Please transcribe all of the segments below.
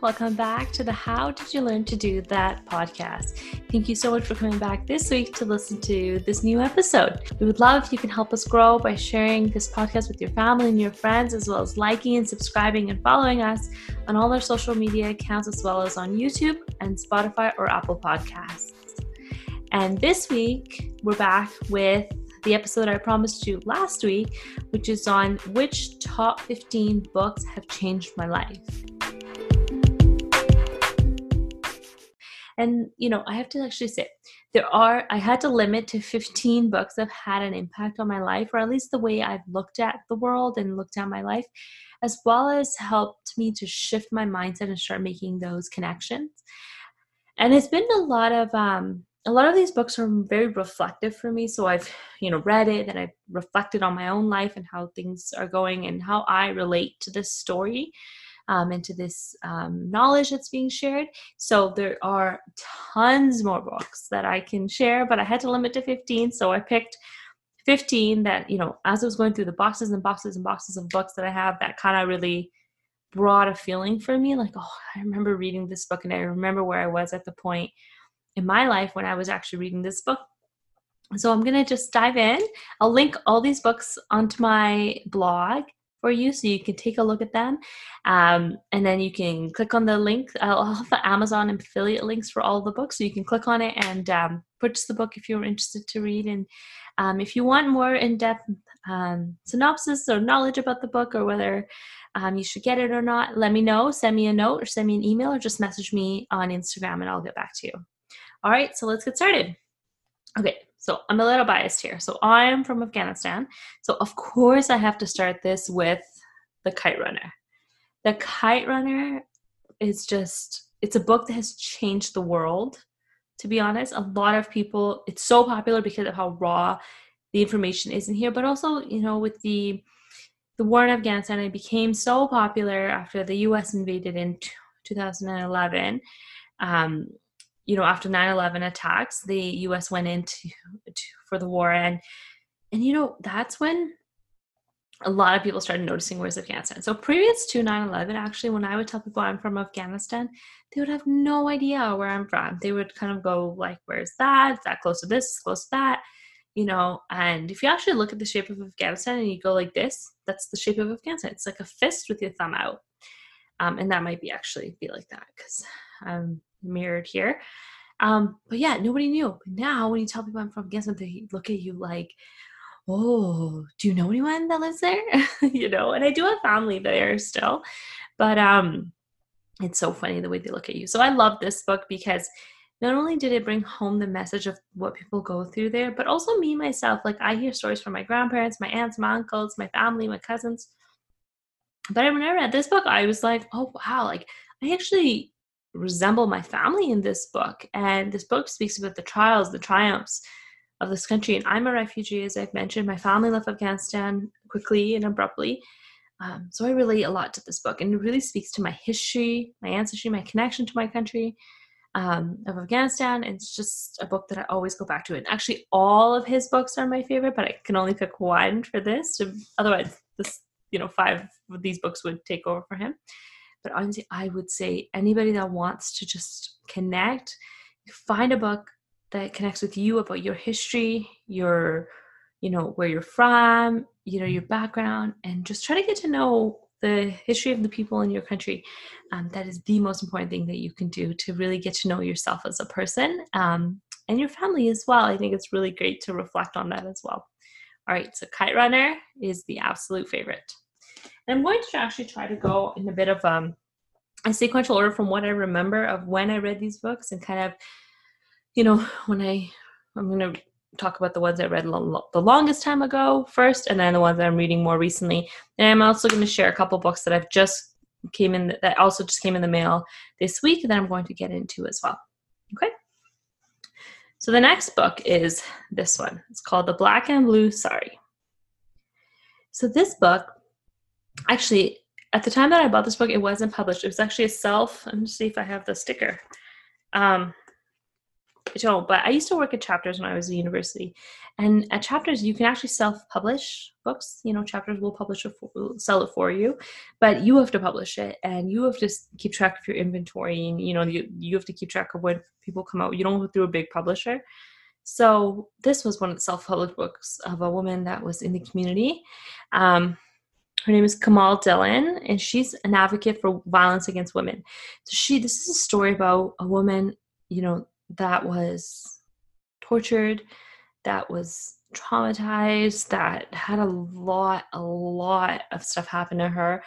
Welcome back to the How Did You Learn to Do That podcast. Thank you so much for coming back this week to listen to this new episode. We would love if you can help us grow by sharing this podcast with your family and your friends, as well as liking and subscribing and following us on all our social media accounts, as well as on YouTube and Spotify or Apple Podcasts. And this week, we're back with the episode I promised you last week, which is on which top 15 books have changed my life. And, you know, I have to actually say, there are, I had to limit to 15 books that have had an impact on my life, or at least the way I've looked at the world and looked at my life, as well as helped me to shift my mindset and start making those connections. And it's been a lot of, um, a lot of these books are very reflective for me so i've you know read it and i've reflected on my own life and how things are going and how i relate to this story um, and to this um, knowledge that's being shared. So there are tons more books that I can share, but I had to limit to 15. So I picked 15 that, you know, as I was going through the boxes and boxes and boxes of books that I have, that kind of really brought a feeling for me like, oh, I remember reading this book and I remember where I was at the point in my life when I was actually reading this book. So I'm going to just dive in. I'll link all these books onto my blog for you so you can take a look at them um, and then you can click on the link i'll have the amazon affiliate links for all the books. So you can click on it and um, purchase the book if you're interested to read. And um, if you want more in-depth um, synopsis or knowledge about the book or whether um, you should get it or not let me know. Send me a note or send me an email or just message me on instagram and i'll get back to you. All right so let's get started. Okay so I'm a little biased here. So I am from Afghanistan. So of course I have to start this with The Kite Runner. The Kite Runner is just it's a book that has changed the world. To be honest, a lot of people it's so popular because of how raw the information is in here, but also, you know, with the the war in Afghanistan, it became so popular after the US invaded in 2011. Um, you know after 9-11 attacks the us went into to, for the war. And and you know that's when a lot of people started noticing where's afghanistan. So previous to 9-11 actually when i would tell people i'm from afghanistan they would have no idea where i'm from. They would kind of go like where's that? Is that close to this? Close to that? You know and if you actually look at the shape of afghanistan and you go like this that's the shape of afghanistan. It's like a fist with your thumb out um, and that might be actually be like that because I'm mirrored here. Um, but yeah, nobody knew. Now when you tell people I'm from Afghanistan, they look at you like, oh, do you know anyone that lives there? you know, and I do have family there still. But um it's so funny the way they look at you. So I love this book because not only did it bring home the message of what people go through there, but also me myself. Like I hear stories from my grandparents, my aunts, my uncles, my family, my cousins. But when I read this book, I was like, oh wow, like I actually resemble my family in this book. And this book speaks about the trials, the triumphs of this country. And I'm a refugee, as I've mentioned. My family left Afghanistan quickly and abruptly. Um, so I relate a lot to this book, and it really speaks to my history, my ancestry, my connection to my country um, of Afghanistan. It's just a book that I always go back to. And actually, all of his books are my favorite, but I can only pick one for this. Otherwise, this you know five of these books would take over for him. But honestly, I would say anybody that wants to just connect, find a book that connects with you about your history, your, you know, where you're from, you know, your background, and just try to get to know the history of the people in your country. Um, that is the most important thing that you can do to really get to know yourself as a person um, and your family as well. I think it's really great to reflect on that as well. All right, so Kite Runner is the absolute favorite. And I'm going to actually try to go in a bit of um, a sequential order from what I remember of when I read these books and kind of, you know, when I, I'm going to talk about the ones I read lo- the longest time ago first, and then the ones that I'm reading more recently. And I'm also going to share a couple books that I've just came in that also just came in the mail this week that I'm going to get into as well. Okay. So the next book is this one. It's called The Black and Blue Sari. So this book actually at the time that I bought this book, it wasn't published. It was actually a self. Let me see if I have the sticker. Um, don't, but I used to work at Chapters when I was at university, and at Chapters you can actually self-publish books. You know, Chapters will publish it, for, sell it for you, but you have to publish it, and you have to keep track of your inventory, and you know you you have to keep track of when people come out. You don't go through a big publisher. So this was one of the self-published books of a woman that was in the community. Um, her name is Kamal Dhillon, and she's an advocate for violence against women. So she, this is a story about a woman, you know, that was tortured, that was traumatized, that had a lot, a lot of stuff happen to her.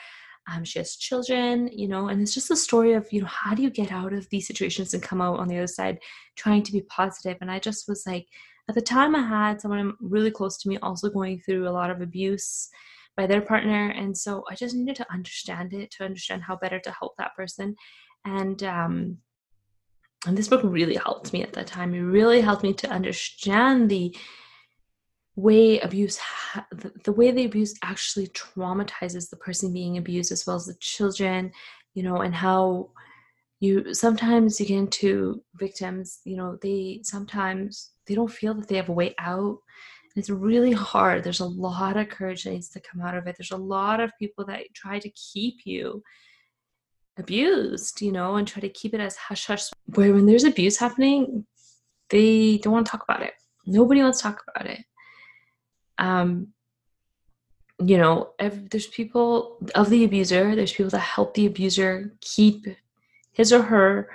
Um, she has children, you know, and it's just a story of, you know, how do you get out of these situations and come out on the other side trying to be positive? And I just was like, at the time, I had someone really close to me also going through a lot of abuse by their partner. And so I just needed to understand it, to understand how better to help that person. And, um, and this book really helped me at that time. It really helped me to understand the way abuse, ha- the, the way the abuse actually traumatizes the person being abused as well as the children, you know, and how you sometimes you get into victims, you know, they sometimes they don't feel that they have a way out and it's really hard. There's a lot of courage that needs to come out of it. There's a lot of people that try to keep you abused, you know, and try to keep it as hush hush. Where when there's abuse happening, they don't want to talk about it. Nobody wants to talk about it. Um, you know, if there's people of the abuser, there's people that help the abuser keep his or her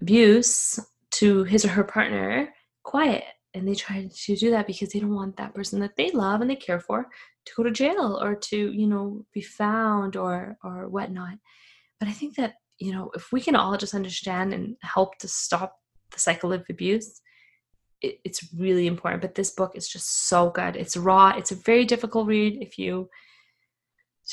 abuse to his or her partner quiet and they try to do that because they don't want that person that they love and they care for to go to jail or to you know be found or or whatnot but i think that you know if we can all just understand and help to stop the cycle of abuse it, it's really important but this book is just so good it's raw it's a very difficult read if you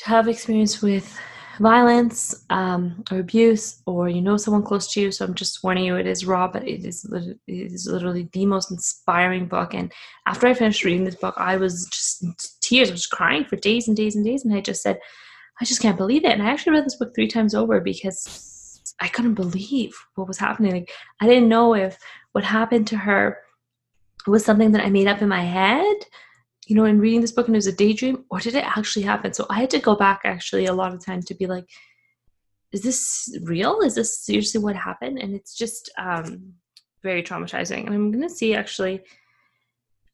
have experience with violence um, or abuse, or you know someone close to you. So I'm just warning you, it is raw, but it is, it is literally the most inspiring book. And after I finished reading this book, I was just tears, I was crying for days and days and days. And I just said, I just can't believe it. And I actually read this book three times over because I couldn't believe what was happening. Like, I didn't know if what happened to her was something that I made up in my head you know, in reading this book and it was a daydream, or did it actually happen? So I had to go back actually a lot of time to be like, is this real? Is this seriously what happened? And it's just um, very traumatizing. And I'm gonna see actually,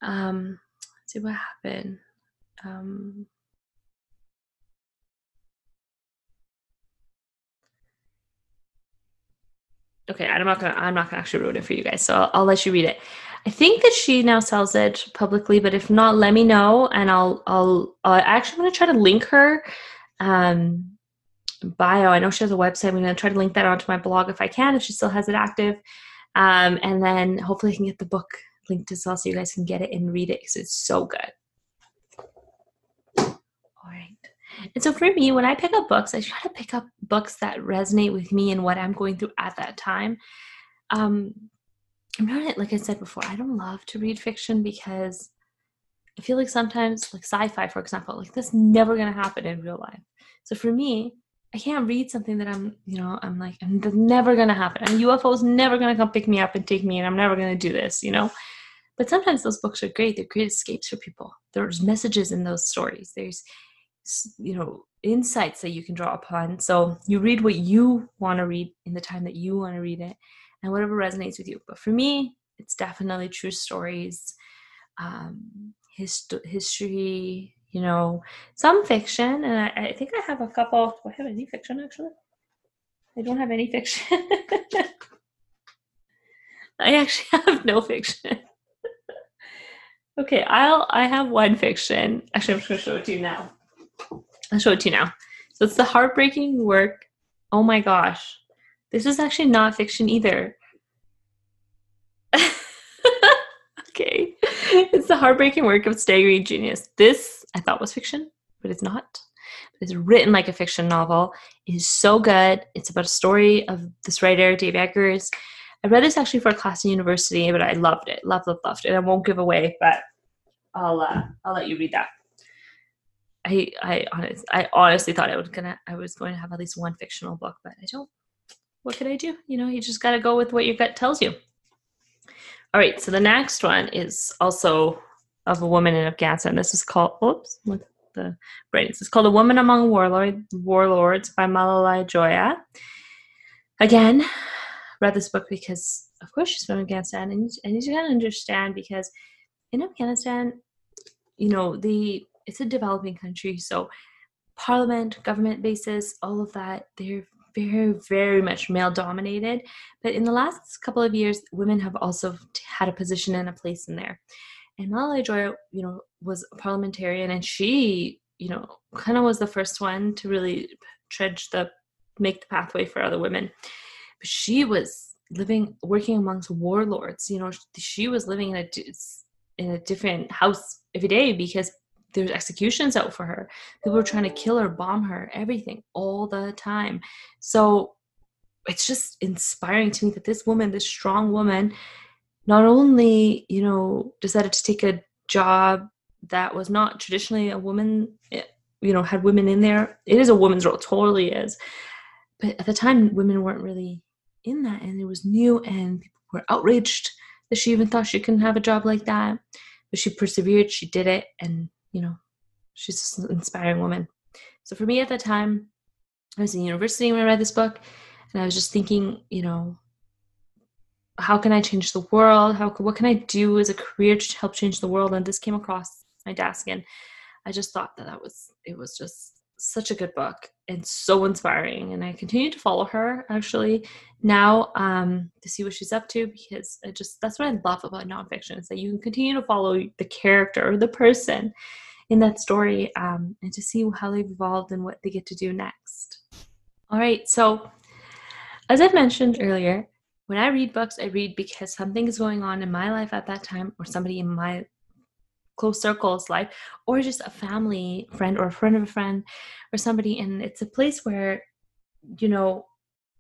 um, see what happened. Um, okay, I'm not gonna I'm not gonna actually ruin it for you guys, so I'll, I'll let you read it. I think that she now sells it publicly, but if not, let me know and I'll I'll uh, actually want to try to link her um, bio. I know she has a website. I'm to try to link that onto my blog if I can, if she still has it active. Um, and then hopefully I can get the book linked as well so you guys can get it and read it because it's so good. All right. And so for me, when I pick up books, I try to pick up books that resonate with me and what I'm going through at that time. Um, I'm not like I said before, I don't love to read fiction because I feel like sometimes, like sci-fi, for example, like that's never gonna happen in real life. So for me, I can't read something that I'm, you know, I'm like, I'm never gonna happen. And UFO is never gonna come pick me up and take me, and I'm never gonna do this, you know. But sometimes those books are great. They're great escapes for people. There's messages in those stories. There's, you know, insights that you can draw upon. So you read what you want to read in the time that you want to read it and whatever resonates with you. But for me, it's definitely true stories, um, hist- history, you know, some fiction. And I, I think I have a couple. Do I have any fiction actually? I don't have any fiction. I actually have no fiction. okay, I'll I have one fiction. Actually, I'm just gonna show it to you now. I'll show it to you now. So it's the heartbreaking work. Oh my gosh. This is actually not fiction either. okay. It's the heartbreaking work of staggering genius. This I thought was fiction, but it's not. It's written like a fiction novel. It is so good. It's about a story of this writer, Dave Eggers. I read this actually for a class in university, but I loved it. Loved, loved, loved it. I won't give away, but I'll uh, I'll let you read that. I I I honestly thought I was gonna I was going to have at least one fictional book, but I don't what could I do? You know, you just got to go with what your gut tells you. All right, so the next one is also of a woman in Afghanistan. This is called, oops, the brains. It's called A Woman Among Warlord, Warlords by Malalai Joya. Again, read this book because, of course, she's from Afghanistan, and, and you of understand because in Afghanistan, you know, the it's a developing country, so parliament, government basis, all of that, they're very, very much male dominated. But in the last couple of years, women have also had a position and a place in there. And Malalai Joya, you know, was a parliamentarian and she, you know, kind of was the first one to really trudge the make the pathway for other women. But she was living working amongst warlords, you know, she was living in a in a different house every day because there's executions out for her. People were trying to kill her, bomb her, everything all the time. So it's just inspiring to me that this woman, this strong woman, not only, you know, decided to take a job that was not traditionally a woman, eh, you know, had women in there. It is a woman's role, totally is. But at the time, women weren't really in that, and it was new, and people were outraged that she even thought she couldn't have a job like that. But she persevered, she did it, and you know, she's just an inspiring woman. So for me at that time, I was in university when I read this book, and I was just thinking, you know, how can I change the world? How what can I do as a career to help change the world? And this came across my desk, and I just thought that that was it was just such a good book and so inspiring. And I continue to follow her actually now um, to see what she's up to because I just that's what I love about nonfiction is that you can continue to follow the character or the person in that story um, and to see how they've evolved and what they get to do next. All right, so as I've mentioned earlier, when I read books, I read because something is going on in my life at that time or somebody in my close circles life or just a family friend or a friend of a friend or somebody and it's a place where you know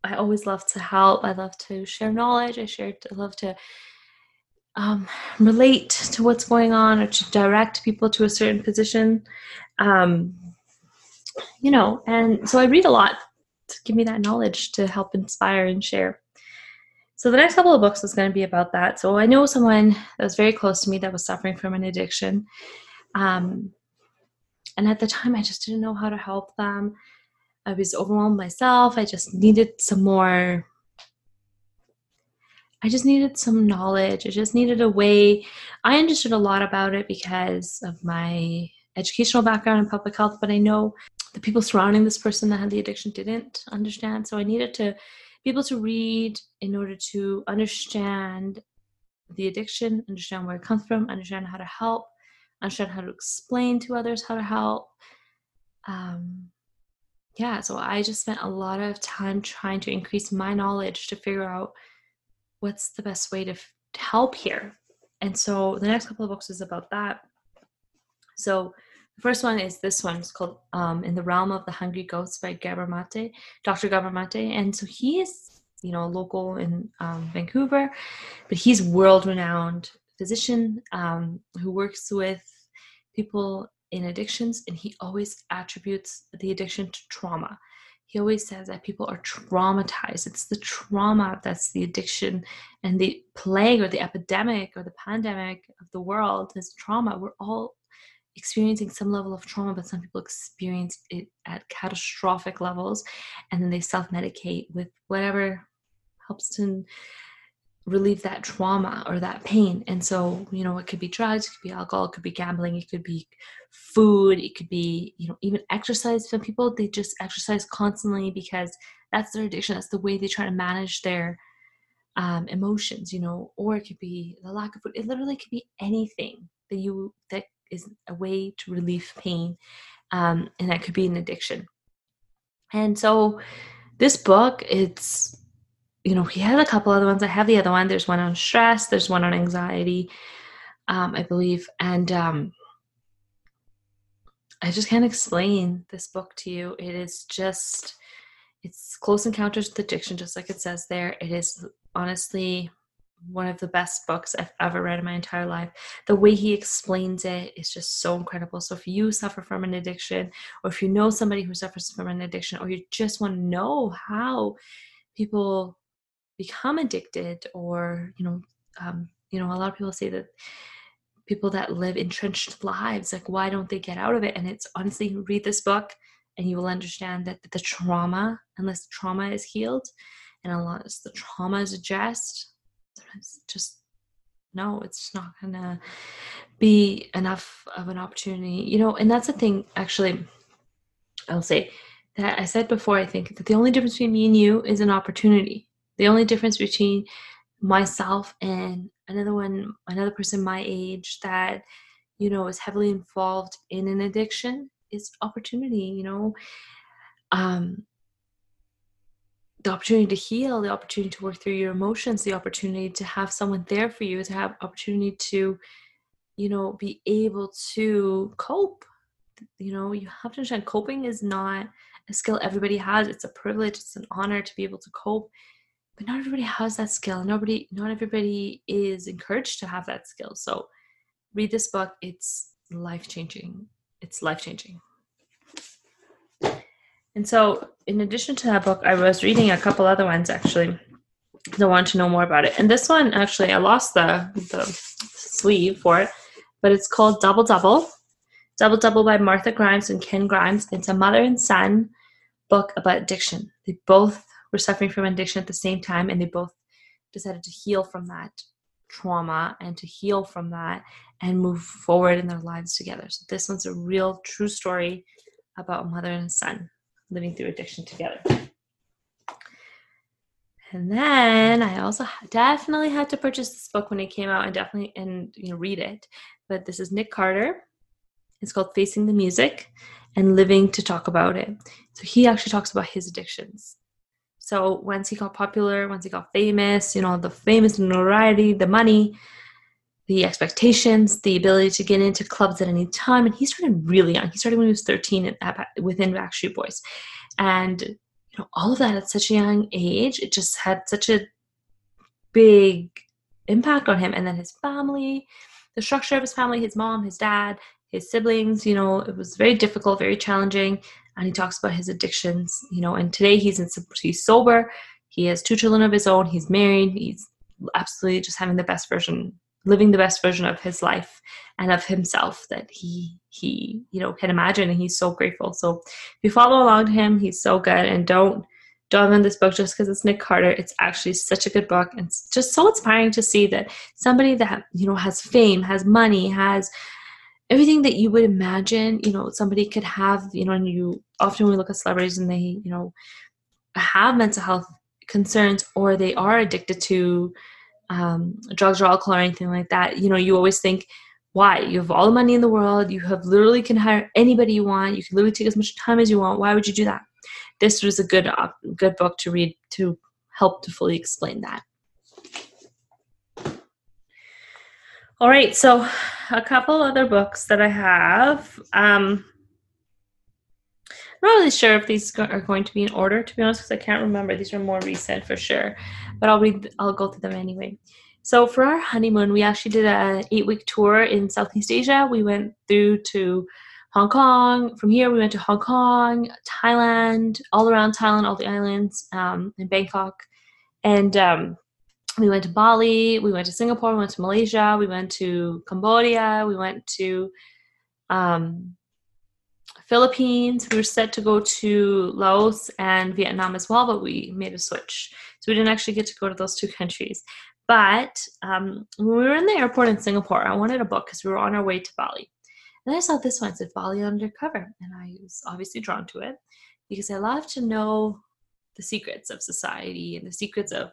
i always love to help i love to share knowledge i share i love to um, relate to what's going on or to direct people to a certain position um, you know and so i read a lot to give me that knowledge to help inspire and share so the next couple of books is going to be about that. So I know someone that was very close to me that was suffering from an addiction. Um, and at the time, I just didn't know how to help them. I was overwhelmed myself. I just needed some more. I just needed some knowledge. I just needed a way. I understood a lot about it because of my educational background in public health, but I know the people surrounding this person that had the addiction didn't understand. So I needed to be able to read in order to understand the addiction, understand where it comes from, understand how to help, understand how to explain to others how to help. Um, yeah, so I just spent a lot of time trying to increase my knowledge to figure out what's the best way to, f- to help here. And so the next couple of books is about that. So the first one is this one. It's called um, "In the Realm of the Hungry Ghosts" by Gabor Mate, Dr. Gabor Mate, and so he is, you know, local in um, Vancouver, but he's world-renowned physician um, who works with people in addictions, and he always attributes the addiction to trauma. He always says that people are traumatized. It's the trauma that's the addiction and the plague or the epidemic or the pandemic of the world is trauma. We're all experiencing some level of trauma, but some people experience it at catastrophic levels and then they self medicate with whatever helps to relieve that trauma or that pain. And so, you know, it could be drugs, it could be alcohol, it could be gambling, it could be food, it could be, you know, even exercise. Some people, they just exercise constantly because that's their addiction. That's the way they try to manage their um, emotions, you know, or it could be the lack of food. It literally could be anything that you, that is a way to relieve pain, um, and that could be an addiction. And so, this book, it's you know, he has a couple other ones. I have the other one. There's one on stress. There's one on anxiety, um, I believe, and um, I just can't explain this book to you. It is just, it's close encounters with addiction, just like it says there. It is honestly one of the best books I've ever read in my entire life. The way he explains it is just so incredible. So if you suffer from an addiction, or if you know somebody who suffers from an addiction, or you just want to know how people become addicted, or you know, um, you know, a lot of people say that people that live entrenched lives, like why don't they get out of it? And it's honestly, read this book and you will understand that the trauma, unless trauma is healed and unless the trauma is addressed, sometimes just no, it's not gonna be enough of an opportunity, you know. And that's the thing, actually. I'll say that I said before. I think that the only difference between me and you is an opportunity. The only difference between myself and another one, another person my age that you know is heavily involved in an addiction is opportunity. You know, um, the opportunity to heal, the opportunity to work through your emotions, the opportunity to have someone there for you, to have opportunity to, you know, be able to cope. You know, you have to understand coping is not a skill everybody has. It's a privilege, it's an honor to be able to cope. But not everybody has that skill. Nobody, not everybody is encouraged to have that skill. So read this book. It's life changing. It's life changing. And so, in addition to that book, I was reading a couple other ones actually. I want to know more about it. And this one, actually, I lost the the sleeve for it, but it's called Double Double. Double Double by Martha Grimes and Ken Grimes. It's a mother and son book about addiction. They both were suffering from addiction at the same time, and they both decided to heal from that trauma and to heal from that and move forward in their lives together. So this one's a real true story about a mother and a son living through addiction together. And then I also definitely had to purchase this book when it came out and definitely and you know read it. But this is Nick Carter. It's called Facing the Music and Living to Talk About It. So he actually talks about his addictions. So once he got popular, once he got famous, you know, the famous notoriety, the money, the expectations, the ability to get into clubs at any time. And he started really young. He started when he was 13 at, within Backstreet Boys. And you know, all of that at such a young age, it just had such a big impact on him. And then his family, the structure of his family, his mom, his dad, his siblings, you know, it was very difficult, very challenging. And he talks about his addictions, you know, and today he's in, he's sober. He has two children of his own. He's married. He's absolutely just having the best version living the best version of his life and of himself that he he you know can imagine and he's so grateful so if you follow along to him he's so good and don't dive in this book just because it's nick carter it's actually such a good book and it's just so inspiring to see that somebody that you know has fame has money has everything that you would imagine you know somebody could have you know and you often we look at celebrities and they you know have mental health concerns or they are addicted to um, drugs or alcohol or anything like that, you know, you always think, why? You have all the money in the world. You have literally can hire anybody you want. You can literally take as much time as you want. Why would you do that? This was a good, good book to read to help to fully explain that. All right, so a couple other books that I have. Um, I'm not really sure if these are going to be in order, to be honest, because I can't remember. These are more recent for sure, but I'll read. I'll go through them anyway. So for our honeymoon, we actually did an eight week tour in Southeast Asia. We went through to Hong Kong. From here, we went to Hong Kong, Thailand, all around Thailand, all the islands, um, in Bangkok, and um, we went to Bali. We went to Singapore. We went to Malaysia. We went to Cambodia. We went to um, Philippines. We were set to go to Laos and Vietnam as well, but we made a switch. So we didn't actually get to go to those two countries. But um, when we were in the airport in Singapore, I wanted a book because we were on our way to Bali. And I saw this one, it said Bali Undercover. And I was obviously drawn to it because I love to know the secrets of society and the secrets of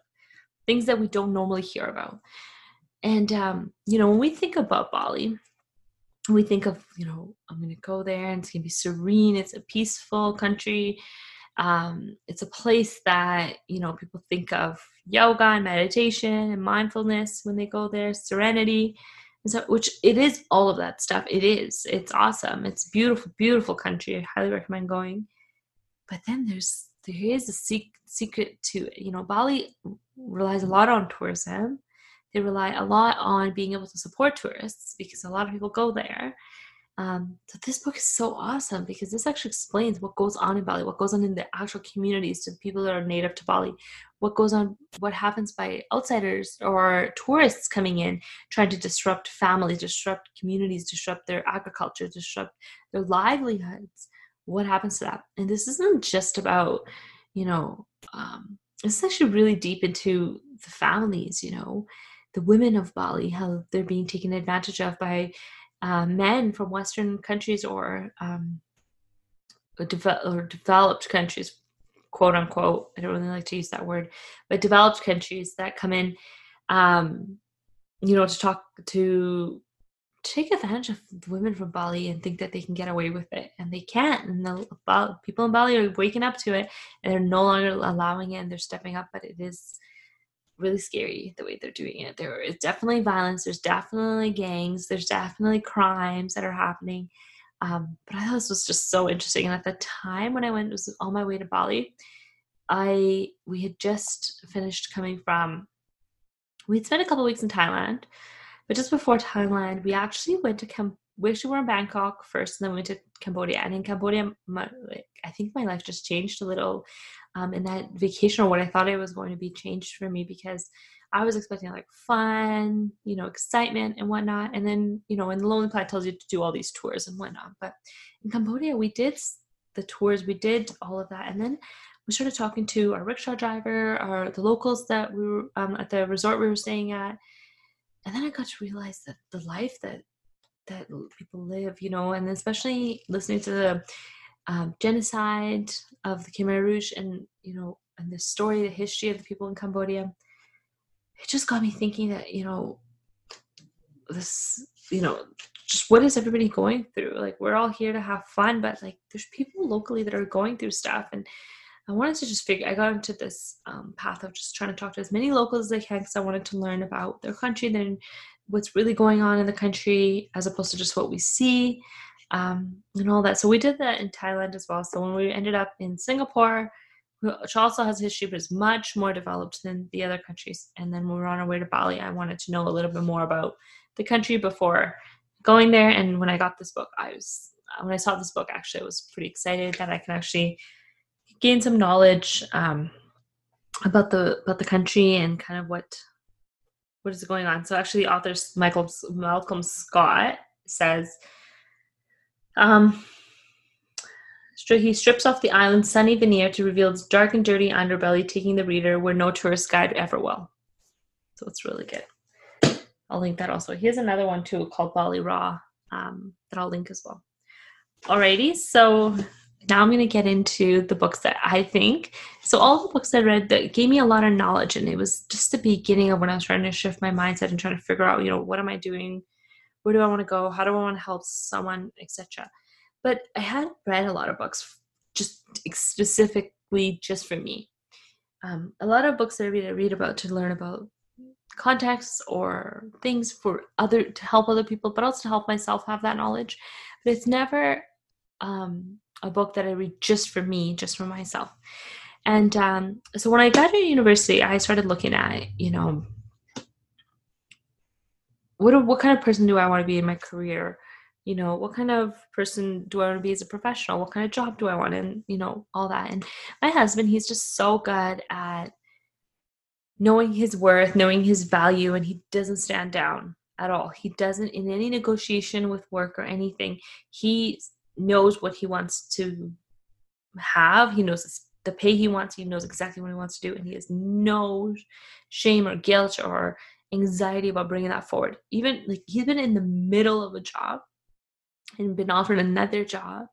things that we don't normally hear about. And, um, you know, when we think about Bali, we think of you know i'm going to go there and it's going to be serene it's a peaceful country. Um, it's a place that you know people think of yoga and meditation and mindfulness when they go there serenity. So, which it is all of that stuff. It is. It's awesome. It's beautiful beautiful country. I highly recommend going. But then there's there is a secret to it. You know bali relies a lot on tourism. They rely a lot on being able to support tourists because a lot of people go there. Um, so this book is so awesome because this actually explains what goes on in Bali, what goes on in the actual communities to the people that are native to Bali, what goes on, what happens by outsiders or tourists coming in trying to disrupt families, disrupt communities, disrupt their agriculture, disrupt their livelihoods. What happens to that? And this isn't just about, you know, um, is actually really deep into the families, you know, the women of Bali, how they're being taken advantage of by uh, men from Western countries or um, devel- or developed countries, quote unquote. I don't really like to use that word, but developed countries that come in, um, you know, to talk to take advantage of women from Bali and think that they can get away with it, and they can't. And the people in Bali are waking up to it, and they're no longer allowing it, and they're stepping up. But it is really scary the way they're doing it. There is definitely violence. There's definitely gangs. There's definitely crimes that are happening. Um, but I thought this was just so interesting. And at the time when I went, it was on my way to Bali. I we had just finished coming from. We'd spent a couple weeks in Thailand, but just before Thailand, we actually went to Cam- we actually were in Bangkok first, and then we went to Cambodia. And in Cambodia, my, like, I think my life just changed a little um, in that vacation or what I thought it was going to be changed for me because I was expecting like fun, you know, excitement and whatnot. And then, you know, and the Lonely Planet tells you to do all these tours and whatnot. But in Cambodia, we did the tours, we did all of that. And then we started talking to our rickshaw driver, our the locals that we were um, at the resort we were staying at. And then I got to realize that the life that that people live, you know, and especially listening to the um, genocide of the Khmer Rouge and you know and the story, the history of the people in Cambodia, it just got me thinking that you know this you know just what is everybody going through? Like we're all here to have fun but like there's people locally that are going through stuff and i wanted to just figure i got into this um, path of just trying to talk to as many locals as i can because i wanted to learn about their country then what's really going on in the country as opposed to just what we see um, and all that. So we did that in Thailand as well. So when we ended up in Singapore, which also has history but is much more developed than the other countries, and then when we were on our way to Bali, I wanted to know a little bit more about the country before going there. And when I got this book, I was when I saw this book, actually, I was pretty excited that I can actually gain some knowledge um, about the about the country and kind of what what is going on. So actually, the author Michael Malcolm Scott says um, he strips off the island's sunny veneer to reveal its dark and dirty underbelly, taking the reader where no tourist guide ever will. So it's really good. I'll link that also. Here's another one too called Bali Raw um, that I'll link as well. Alrighty, so now I'm going to get into the books that I think. So all the books I read that gave me a lot of knowledge, and it was just the beginning of when I was trying to shift my mindset and trying to figure out, you know, what am I doing where do I want to go? How do I want to help someone, etc. But I had read a lot of books just specifically just for me. Um, a lot of books that I read, I read about to learn about contexts or things for other to help other people, but also to help myself have that knowledge. But it's never um, a book that I read just for me, just for myself. And um, so when I got to university, I started looking at, you know, what what kind of person do I want to be in my career? You know, what kind of person do I want to be as a professional? What kind of job do I want? And you know, all that. And my husband, he's just so good at knowing his worth, knowing his value, and he doesn't stand down at all. He doesn't in any negotiation with work or anything. He knows what he wants to have. He knows the pay he wants. He knows exactly what he wants to do, and he has no shame or guilt or anxiety about bringing that forward. Even like he's been in the middle of a job and been offered another job,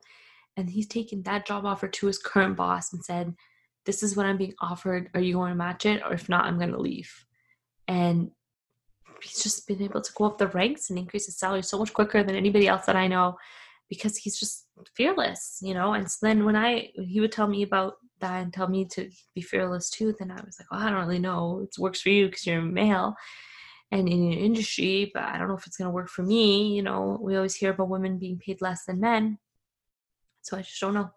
and he's taken that job offer to his current boss and said, This is what I'm being offered. Are you going to match it? Or if not, I'm going to leave. And he's just been able to go up the ranks and increase his salary so much quicker than anybody else that I know because he's just fearless, you know. And so then when I he would tell me about that and tell me to be fearless too, then I was like, well, I don't really know. It works for you because you're male and in your industry, but I don't know if it's to work for me. You know, we always hear about women being paid less than men. So I just don't know.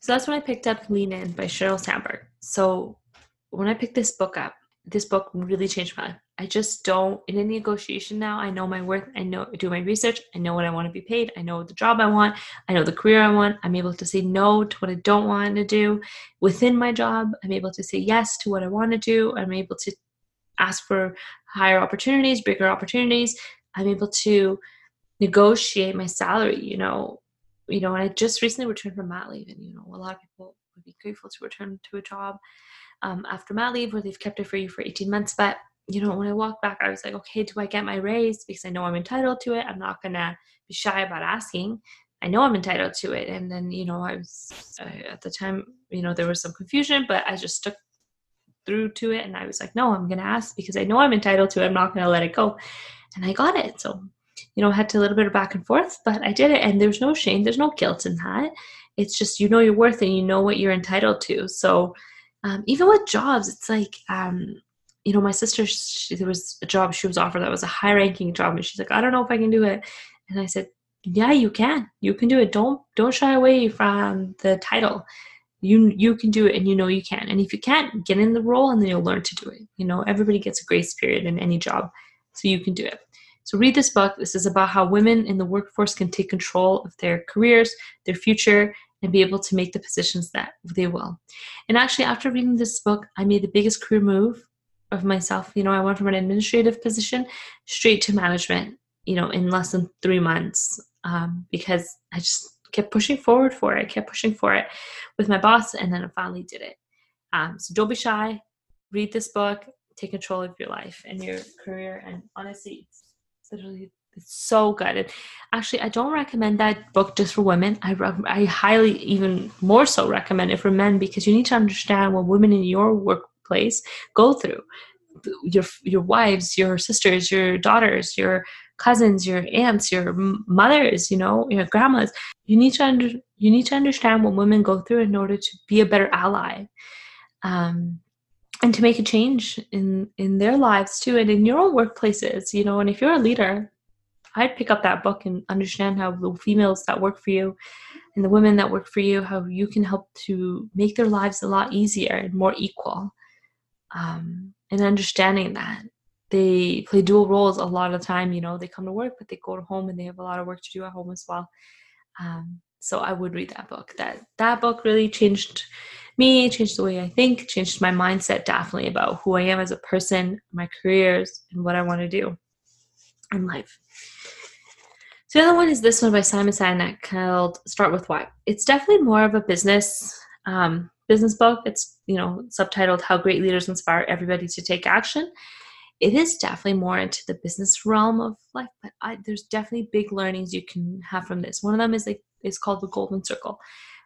So that's when I picked up Lean In by Sheryl Sandberg. So when I picked this book up, this book really changed my life. I just don't in any negotiation now. I know my worth. I know do my research. I know what I want to be paid. I know the job I want. I know the career I want. I'm able to say no to what I don't want to do within my job. I'm able to say yes to what I want to do. I'm able to ask for higher opportunities, bigger opportunities. I'm able to negotiate my salary. You know, you know. And I just recently returned from mat leave, and you know, a lot of people would be grateful to return to a job um, after mat leave where they've kept it for you for 18 months, but you know, when I walked back, I was like, okay, do I get my raise? Because I know I'm entitled to it. I'm not going to be shy about asking. I know I'm entitled to it. And then, you know, I was at the time, you know, there was some confusion, but I just stuck through to it. And I was like, no, I'm going to ask because I know I'm entitled to it. I'm not going to let it go. And I got it. So, you know, I had to a little bit of back and forth, but I did it. And there's no shame, there's no guilt in that. It's just, you know, your worth and you know what you're entitled to. So, um, even with jobs, it's like, um, you know, my sister, she, there was a job she was offered that was a high ranking job. And she's like, I don't know if I can do it. And I said, yeah, you can. You can do it. Don't, don't shy away from the title. You, you can do it and you know you can. And if you can't, get in the role and then you'll learn to do it. You know, everybody gets a grace period in any job. So you can do it. So read this book. This is about how women in the workforce can take control of their careers, their future, and be able to make the positions that they will. And actually, after reading this book, I made the biggest career move of myself. You know, I went from an administrative position straight to management, you know, in less than three months um, because I just kept pushing forward for it. Kept pushing for it with my boss, and then I finally did it. Um, so don't be shy. Read this book. Take control of your life and your career. And honestly, it's literally it's so good. And actually, I don't recommend that book just for women. I I highly, even more so, recommend it for men because you need to understand what women in your workplace go through your your wives your sisters your daughters your cousins your aunts your mothers you know your grandmas you need to under, you need to understand what women go through in order to be a better ally um, and to make a change in in their lives too and in your own workplaces you know and if you're a leader i'd pick up that book and understand how the females that work for you and the women that work for you how you can help to make their lives a lot easier and more equal um, and understanding that they play dual roles a lot of the time. You know, they come to work, but they go to home and they have a lot of work to do at home as well. Um, so I would read that book. That that book really changed me, changed the way I think, changed my mindset definitely about who I am as a person, my careers, and what I want to do in life. The other one is this one by Simon Sinek called "Start with Why." It's definitely more of a business um, business book. It's, you know, subtitled How Great Leaders Inspire Everybody to Take Action. It is definitely more into the business realm of life, but I, there's definitely big learnings you can have from this. One of them is like is called the golden circle,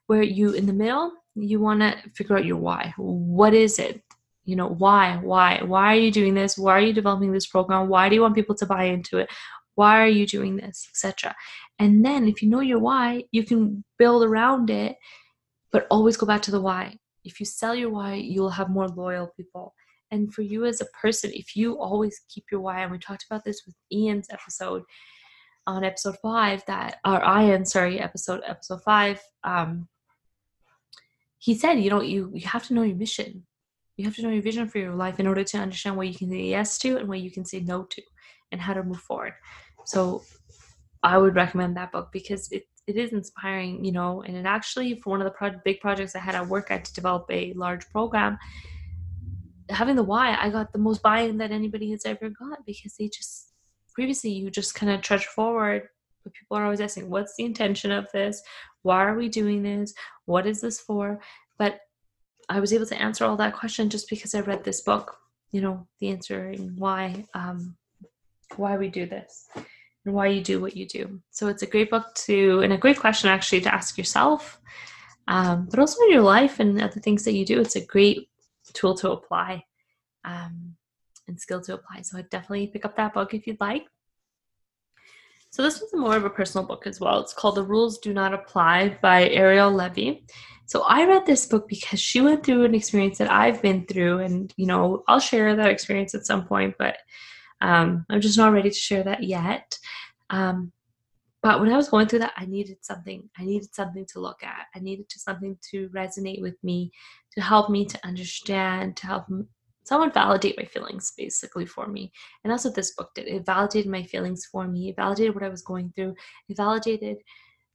where you in the middle you want to figure out your why. What is it? You know, why, why, why are you doing this? Why are you developing this program? Why do you want people to buy into it? Why are you doing this, etc. And then if you know your why, you can build around it but always go back to the why. If you sell your why, you'll have more loyal people. And for you as a person, if you always keep your why, and we talked about this with Ian's episode on episode five, that or Ian, sorry, episode episode five, um, he said, you know, you you have to know your mission. You have to know your vision for your life in order to understand what you can say yes to and what you can say no to, and how to move forward. So, I would recommend that book because it it is inspiring, you know. And it actually, for one of the pro- big projects I had at work, I had to develop a large program. Having the why, I got the most buy-in that anybody has ever got because they just previously you just kind of trudge forward, but people are always asking, "What's the intention of this? Why are we doing this? What is this for?" But I was able to answer all that question just because I read this book. You know, the answering why um, why we do this and why you do what you do. So it's a great book to, and a great question actually to ask yourself, um, but also in your life and other things that you do. It's a great tool to apply um, and skill to apply. So I definitely pick up that book if you'd like. So this one's more of a personal book as well. It's called The Rules Do Not Apply by Ariel Levy. So I read this book because she went through an experience that I've been through, and you know, I'll share that experience at some point, but um, I'm just not ready to share that yet. Um, but when I was going through that, I needed something. I needed something to look at. I needed to something to resonate with me, to help me to understand, to help someone validate my feelings basically for me and that's what this book did it validated my feelings for me it validated what i was going through it validated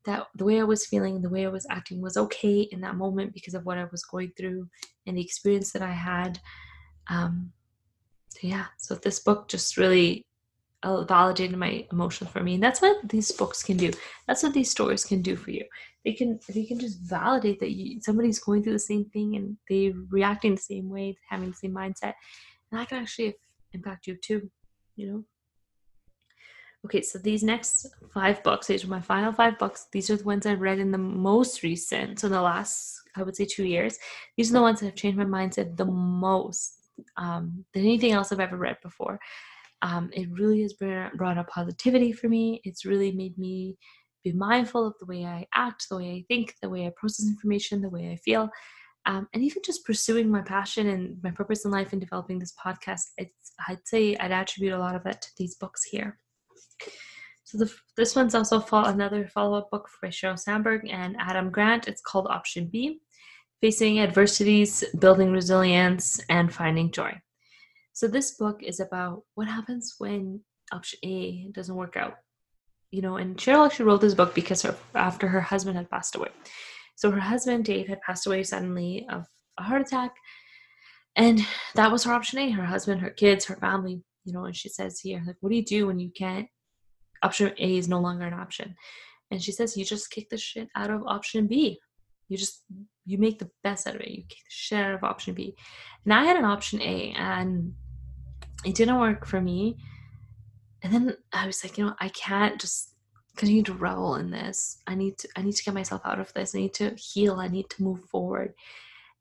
that the way i was feeling the way i was acting was okay in that moment because of what i was going through and the experience that i had um yeah so this book just really uh, validated my emotions for me and that's what these books can do. That's what these stories can do for you. They can they can just validate that you, somebody's going through the same thing and they're reacting the same way having the same mindset and that can actually impact you too you know? Okay so these next five books these are my final five books. These are the ones i've read in the most recent so in the last i would say two years. These are the ones that have changed my mindset the most um, than anything else i've ever read before um, it really has brought up positivity for me. It's really made me be mindful of the way I act, the way I think, the way I process information, the way I feel. Um, and even just pursuing my passion and my purpose in life and developing this podcast, I'd say I'd attribute a lot of that to these books here. So the, this one's also fall, another follow-up book by Sheryl Sandberg and Adam Grant. It's called Option B: Facing Adversities, Building Resilience, and Finding Joy. So this book is about what happens when option A doesn't work out. You know, and Sheryl actually wrote this book because her, after her husband had passed away. So her husband Dave had passed away suddenly of a heart attack, and that was her option A. Her husband, her kids, her family. You know, and she says here, like, what do you do when you can't? Option A is no longer an option, and she says you just kick the shit out of option B. You just you make the best out of it. You kick the shit out of option B. And I had an option A, and it didn't work for me. And then I was like, you know, I can't just continue to revel in this. I need to I need to get myself out of this. I need to heal. I need to move forward.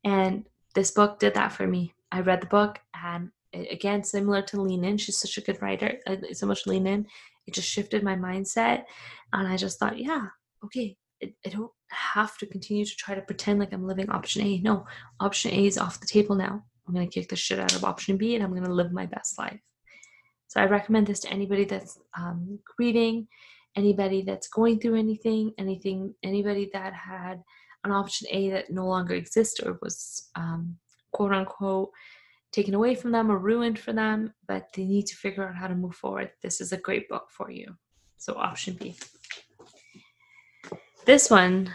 And this book did that for me. I read the book and again similar to Lean In, she's such a good writer. Uh, so much Lean In. It just shifted my mindset and I just thought, yeah, okay, I, don't have to continue to try to pretend like I'm living option A. No, option A is off the table now. I'm going to kick the shit out of option B and I'm going to live my best life. So I recommend this to anybody that's um, grieving, anybody that's going through anything, anything, anybody that had an option A that no longer exists or was um, quote unquote taken away from them or ruined for them, but they need to figure out how to move forward. This is a great book for you. So option B. This one,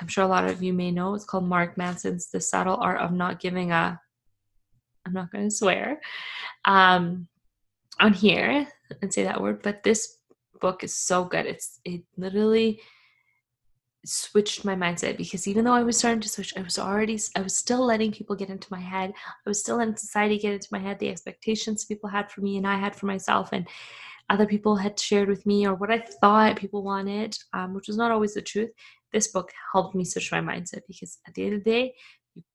I'm sure a lot of you may know, it's called Mark Manson's The Subtle Art of Not Giving a I'm not going to swear um, on here and say that word, but this book is so good. It's it literally switched my mindset because even though I was starting to switch, I was already I was still letting people get into my head. I was still letting society get into my head, the expectations people had for me and I had for myself and other people had shared with me or what I thought people wanted, um, which was not always the truth. This book helped me switch my mindset because at the end of the day,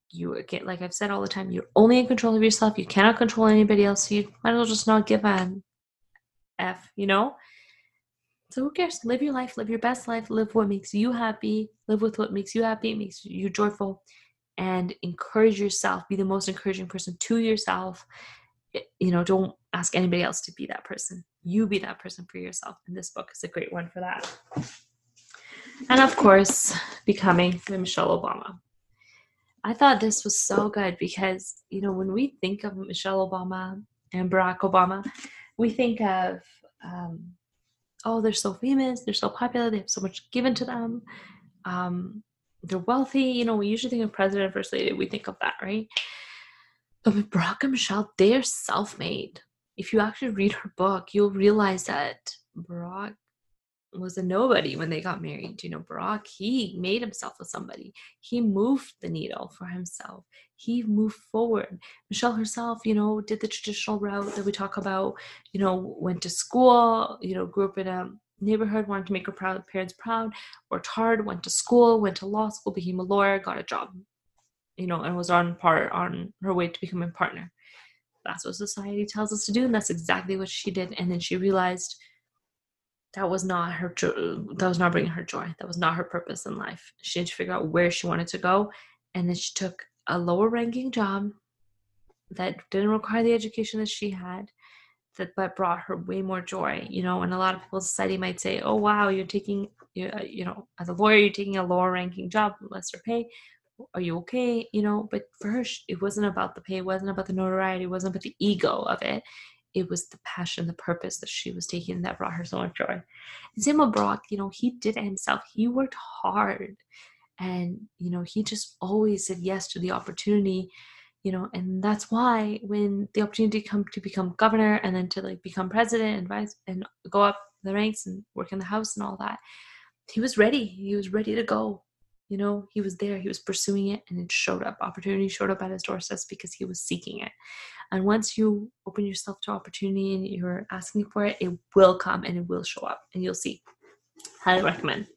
you get like I've said all the time, you're only in control of yourself. You cannot control anybody else. So you might as well just not give an F, you know? So who cares? Live your life, live your best life, live what makes you happy, live with what makes you happy, makes you joyful, and encourage yourself. Be the most encouraging person to yourself. You know, don't ask anybody else to be that person. You be that person for yourself. And this book is a great one for that. And of course, becoming Michelle Obama. I thought this was so good because, you know, when we think of Michelle Obama and Barack Obama, we think of, um, oh, they're so famous, they're so popular, they have so much given to them, um, they're wealthy. You know, we usually think of president, first lady, we think of that, right? But Barack and Michelle, they are self made. If you actually read her book, you'll realize that Barack was a nobody when they got married. You know, Barack, he made himself a somebody. He moved the needle for himself. He moved forward. Michelle herself, you know, did the traditional route that we talk about, you know, went to school, you know, grew up in a neighborhood, wanted to make her proud, parents proud, worked hard, went to school, went to law school, became a lawyer, got a job, you know, and was on part on her way to becoming a partner. That's what society tells us to do, and that's exactly what she did. And then she realized that was not her jo- that was not bringing her joy that was not her purpose in life she had to figure out where she wanted to go and then she took a lower ranking job that didn't require the education that she had that but brought her way more joy you know and a lot of people society might say oh wow you're taking you, uh, you know as a lawyer you're taking a lower ranking job lesser pay are you okay? You know but for her it wasn't about the pay it wasn't about the notoriety it wasn't about the ego of it. It was the passion the purpose that she was taking that brought her so much joy. And same with Barack you know he did it himself. He worked hard. And you know he just always said yes to the opportunity you know and that's why when the opportunity come to become governor and then to like become president and vice and go up the ranks and work in the house and all that he was ready. He was ready to go you know he was there he was pursuing it and it showed up opportunity showed up at his doorstep because he was seeking it and once you open yourself to opportunity and you're asking for it it will come and it will show up and you'll see highly recommend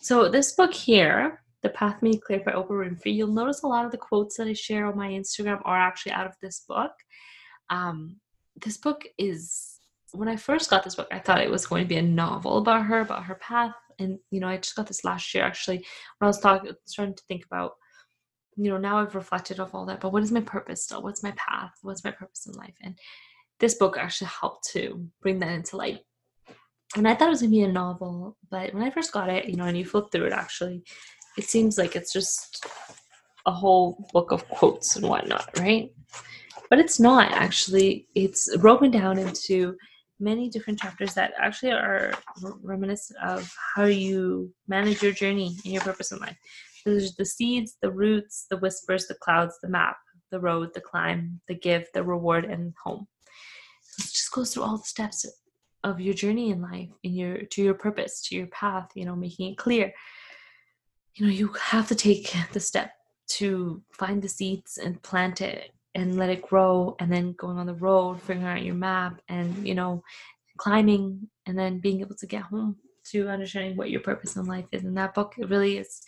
so this book here the Path Made Clear by Oprah Winfrey. You'll notice a lot of the quotes that I share on my Instagram are actually out of this book. Um, this book is when I first got this book, I thought it was going to be a novel about her, about her path. And you know, I just got this last year actually when I was talking, starting to think about, you know, now I've reflected off all that. But what is my purpose still? What's my path? What's my purpose in life? And this book actually helped to bring that into light. And I thought it was gonna be a novel, but when I first got it, you know, and you flip through it, actually, it seems like it's just a whole book of quotes and whatnot, right? But it's not actually. It's broken down into many different chapters that actually are reminiscent of how you manage your journey and your purpose in life. There's the seeds, the roots, the whispers, the clouds, the map, the road, the climb, the give, the reward, and home. It just goes through all the steps of your journey in life, in your to your purpose, to your path. You know, making it clear you know, you have to take the step to find the seeds and plant it and let it grow and then going on the road, figuring out your map and, you know, climbing and then being able to get home to understanding what your purpose in life is. And that book it really is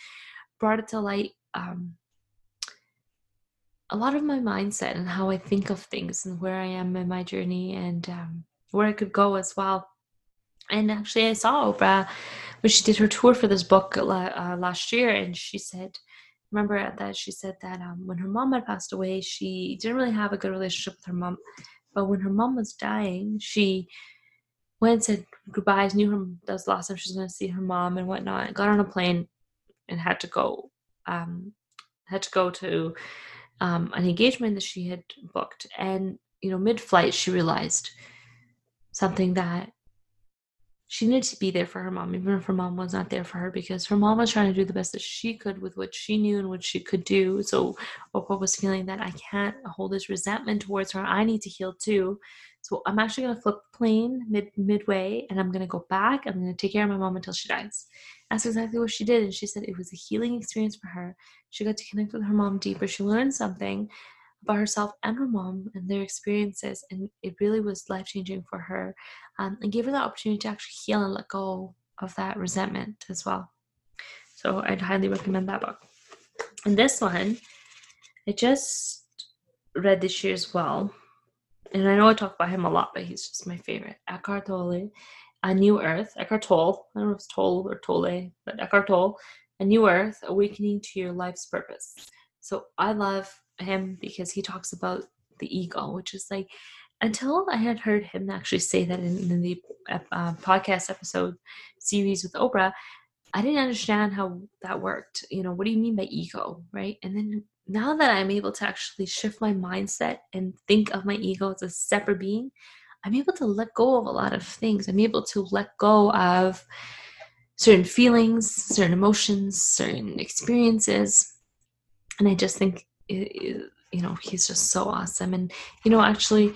brought it to light um, a lot of my mindset and how I think of things and where I am in my journey and um, where I could go as well. And actually, I saw Oprah when she did her tour for this book uh, last year, and she said, remember that she said that um, when her mom had passed away, she didn't really have a good relationship with her mom. But when her mom was dying, she went and said goodbyes, knew her that was the last time she was going to see her mom and whatnot. Got on a plane and had to go, um, had to go to um, an engagement that she had booked. And you know, mid-flight, she realized something that she needed to be there for her mom, even if her mom was not there for her, because her mom was trying to do the best that she could with what she knew and what she could do. So Oprah was feeling that I can't hold this resentment towards her. I need to heal too. So I'm actually gonna flip the plane mid midway and I'm gonna go back. I'm gonna take care of my mom until she dies. That's exactly what she did. And she said it was a healing experience for her. She got to connect with her mom deeper. She learned something about herself and her mom and their experiences. And it really was life changing for her um, and gave her the opportunity to actually heal and let go of that resentment as well. So I'd highly recommend that book. And this one, I just read this year as well. And I know I talk about him a lot, but he's just my favorite. Eckhart Tolle, A New Earth. Eckhart Tolle, I don't know if it's Tolle or Tolle, but Eckhart Tolle, A New Earth, Awakening to Your Life's Purpose. So I love him because he talks about the ego, which is like until I had heard him actually say that in, in the uh, podcast episode series with Oprah, I didn't understand how that worked. You know, what do you mean by ego, right? And then now that I'm able to actually shift my mindset and think of my ego as a separate being, I'm able to let go of a lot of things. I'm able to let go of certain feelings, certain emotions, certain experiences. And I just think you know he's just so awesome. And you know actually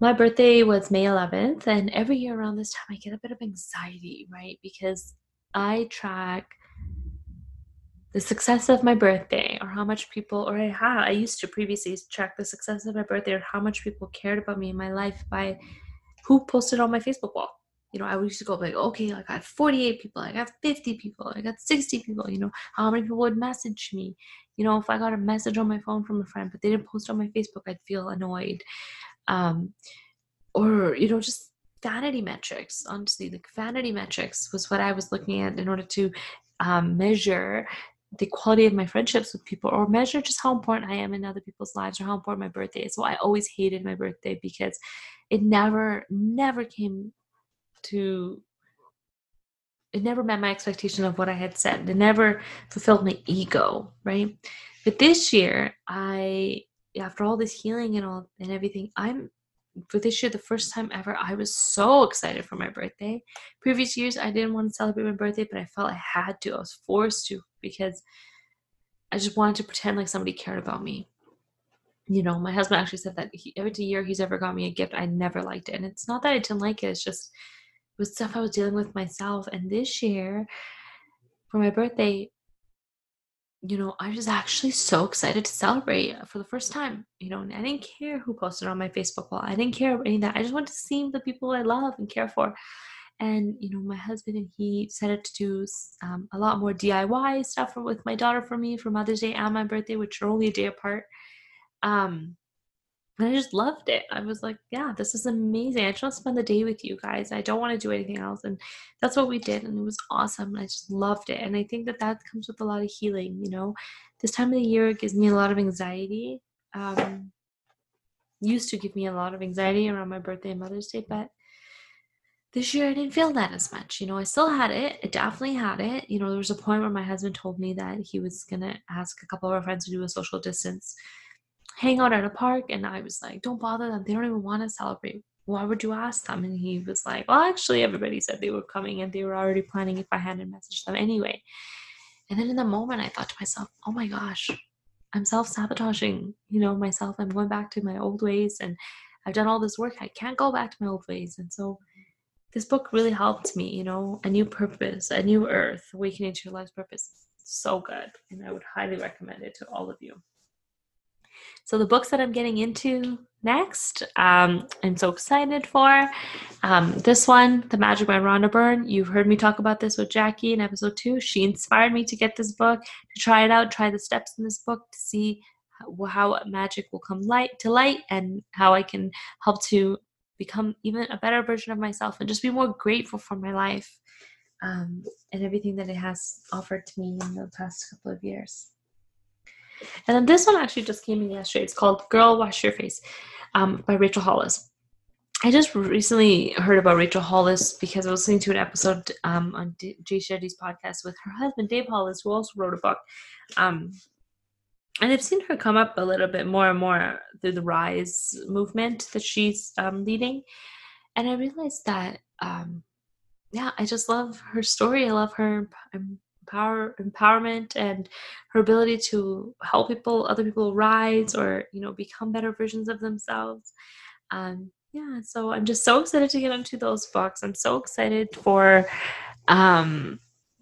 my birthday was may 11th and every year around this time i get a bit of anxiety right? Because i track the success of my birthday or how much people or i used to previously track the success of my birthday or how much people cared about me in my life by who posted on my facebook wall. You know, I used to go like, okay, like I got 48 people, I got 50 people, I got 60 people, you know, how many people would message me? You know, if I got a message on my phone from a friend, but they didn't post on my Facebook, I'd feel annoyed. Um, or, you know, just vanity metrics, honestly, like vanity metrics was what I was looking at in order to um, measure the quality of my friendships with people or measure just how important I am in other people's lives or how important my birthday is. So I always hated my birthday because it never, never came to it never met my expectation of what I had said. It never fulfilled my ego, right? But this year, I after all this healing and all and everything, I'm for this year the first time ever I was so excited for my birthday. Previous years I didn't want to celebrate my birthday, but I felt I had to. I was forced to because I just wanted to pretend like somebody cared about me. You know, my husband actually said that he, every year he's ever got me a gift, I never liked it. And it's not that I didn't like it, it's just was stuff I was dealing with myself. And this year, for my birthday, you know, I was actually so excited to celebrate for the first time. You know, and I didn't care who posted on my Facebook wall. I didn't care about any of that. I just wanted to see the people I love and care for. And you know, my husband and he decided to do um, a lot more DIY stuff with my daughter for me for Mother's Day and my birthday, which are only a day apart. Um, and I just loved it. I was like, yeah, this is amazing. I just want to spend the day with you guys. I don't want to do anything else. And that's what we did. And it was awesome. I just loved it. And I think that that comes with a lot of healing, you know. This time of the year gives me a lot of anxiety. Um, used to give me a lot of anxiety around my birthday and Mother's Day, but this year I didn't feel that as much. You know, I still had it. I definitely had it. You know, there was a point where my husband told me that he was going to ask a couple of our friends to do a social distance hang out at a park and I was like, don't bother them. They don't even want to celebrate. Why would you ask them? And he was like, well, actually, everybody said they were coming and they were already planning if I hadn't messaged them anyway. And then in the moment, I thought to myself, oh my gosh, I'm self sabotaging, you know, myself. I'm going back to my old ways and I've done all this work. I can't go back to my old ways. And so this book really helped me, you know, a new purpose, a new earth, awakening to your life's purpose. So good. And I would highly recommend it to all of you. So, the books that I'm getting into next, um, I'm so excited for. Um, this one, The Magic by Rhonda Byrne. You've heard me talk about this with Jackie in episode two. She inspired me to get this book, to try it out, try the steps in this book to see how, magic will come light to light and how I can help to become even a better version of myself and just be more grateful for my life um, and everything that it has offered to me in the past couple of years. And then this one actually just came in yesterday. It's called Girl Wash Your Face um, by Rachel Hollis. I just recently heard about Rachel Hollis because I was listening to an episode um, on D- Jay Shetty's podcast with her husband, Dave Hollis, who also wrote a book. Um, and I've seen her come up a little bit more and more through the Rise movement that she's um, leading. And I realized that, um, yeah, I just love her story. I love her power empowerment and her ability to help people other people rise or you know become better versions of themselves. Um yeah so i'm just so excited to get into those books. I'm so excited for um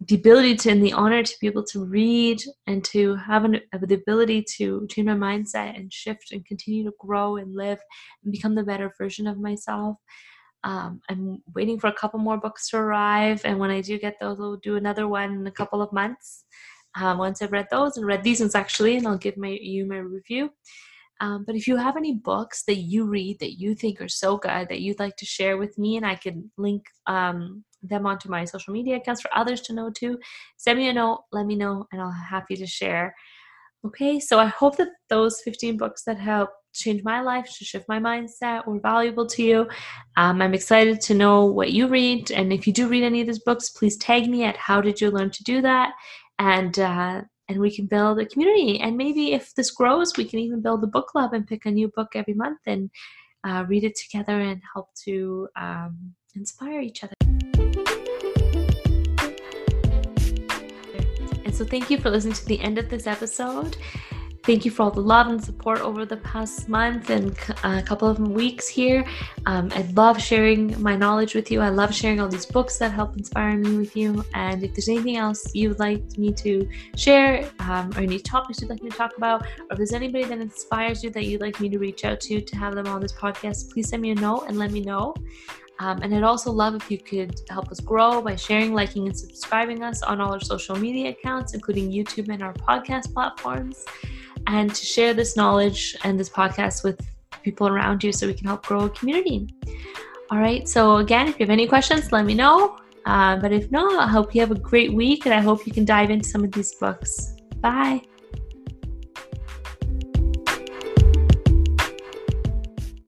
the ability to and the honor to be able to read and to have an, the ability to change my mindset and shift and continue to grow and live and become the better version of myself um, I'm waiting for a couple more books to arrive, and when I do get those, I'll do another one in a couple of months. Um, once I've read those and read these ones actually, and I'll give my you my review. Um, but if you have any books that you read that you think are so good that you'd like to share with me, and I can link um, them onto my social media accounts for others to know too, send me a note, let me know, and I'll be happy to share. Okay, so I hope that those 15 books that help change my life, to shift my mindset, were valuable to you. Um, I'm excited to know what you read. And if you do read any of these books, please tag me at how did you learn to do that? And uh, and we can build a community. And maybe if this grows, we can even build a book club and pick a new book every month and uh, read it together and help to um, inspire each other. And so, thank you for listening to the end of this episode. Thank you for all the love and support over the past month and a couple of weeks here. Um, I love sharing my knowledge with you. I love sharing all these books that help inspire me with you. And if there's anything else you would like me to share, um, or any topics you'd like me to talk about, or if there's anybody that inspires you that you'd like me to reach out to to have them on this podcast, please send me a note and let me know. Um, and I'd also love if you could help us grow by sharing, liking, and subscribing us on all our social media accounts, including YouTube and our podcast platforms and to share this knowledge and this podcast with people around you so we can help grow a community. All right, so again, if you have any questions, let me know. Uh, but if not, I hope you have a great week and I hope you can dive into some of these books. Bye.